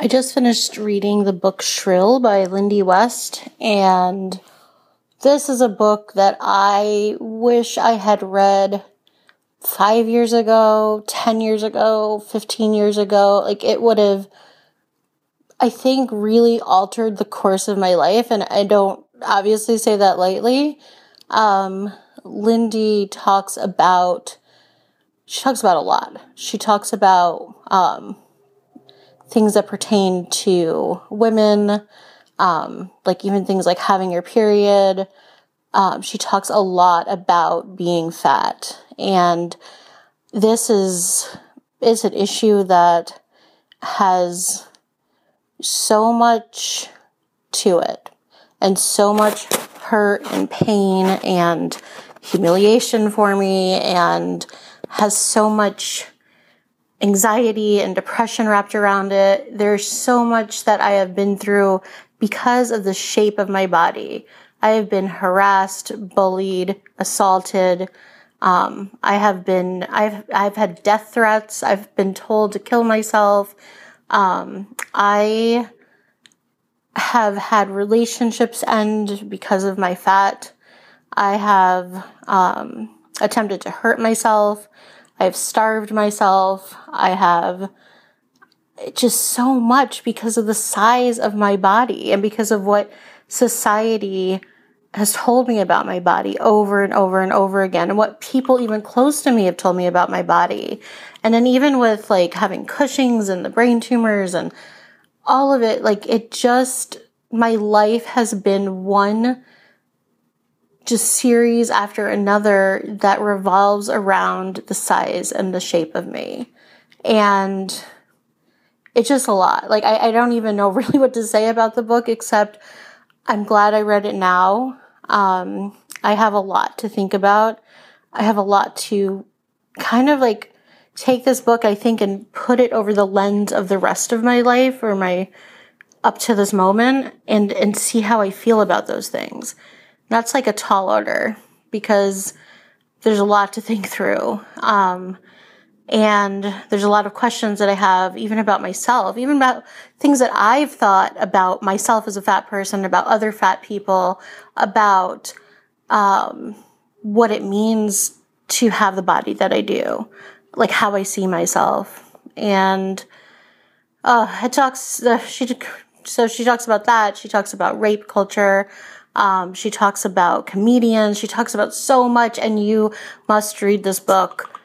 I just finished reading the book Shrill by Lindy West, and this is a book that I wish I had read five years ago, 10 years ago, 15 years ago. Like, it would have, I think, really altered the course of my life, and I don't obviously say that lightly. Um, Lindy talks about, she talks about a lot. She talks about, um, things that pertain to women, um, like even things like having your period. Um, she talks a lot about being fat, and this is is an issue that has so much to it, and so much hurt and pain and humiliation for me, and has so much anxiety and depression wrapped around it. There's so much that I have been through because of the shape of my body. I have been harassed, bullied, assaulted. Um, I have been, I've, I've had death threats. I've been told to kill myself. Um, I have had relationships end because of my fat. I have, um, attempted to hurt myself. I've starved myself. I have just so much because of the size of my body and because of what society has told me about my body over and over and over again and what people even close to me have told me about my body. And then even with like having Cushing's and the brain tumors and all of it, like it just, my life has been one just series after another that revolves around the size and the shape of me. And it's just a lot. Like, I, I don't even know really what to say about the book, except I'm glad I read it now. Um, I have a lot to think about. I have a lot to kind of like take this book, I think, and put it over the lens of the rest of my life or my up to this moment and, and see how I feel about those things. That's like a tall order because there's a lot to think through. Um, and there's a lot of questions that I have, even about myself, even about things that I've thought about myself as a fat person, about other fat people, about um, what it means to have the body that I do, like how I see myself. And uh, it talks, uh, she, so she talks about that. She talks about rape culture. Um, she talks about comedians. She talks about so much, and you must read this book.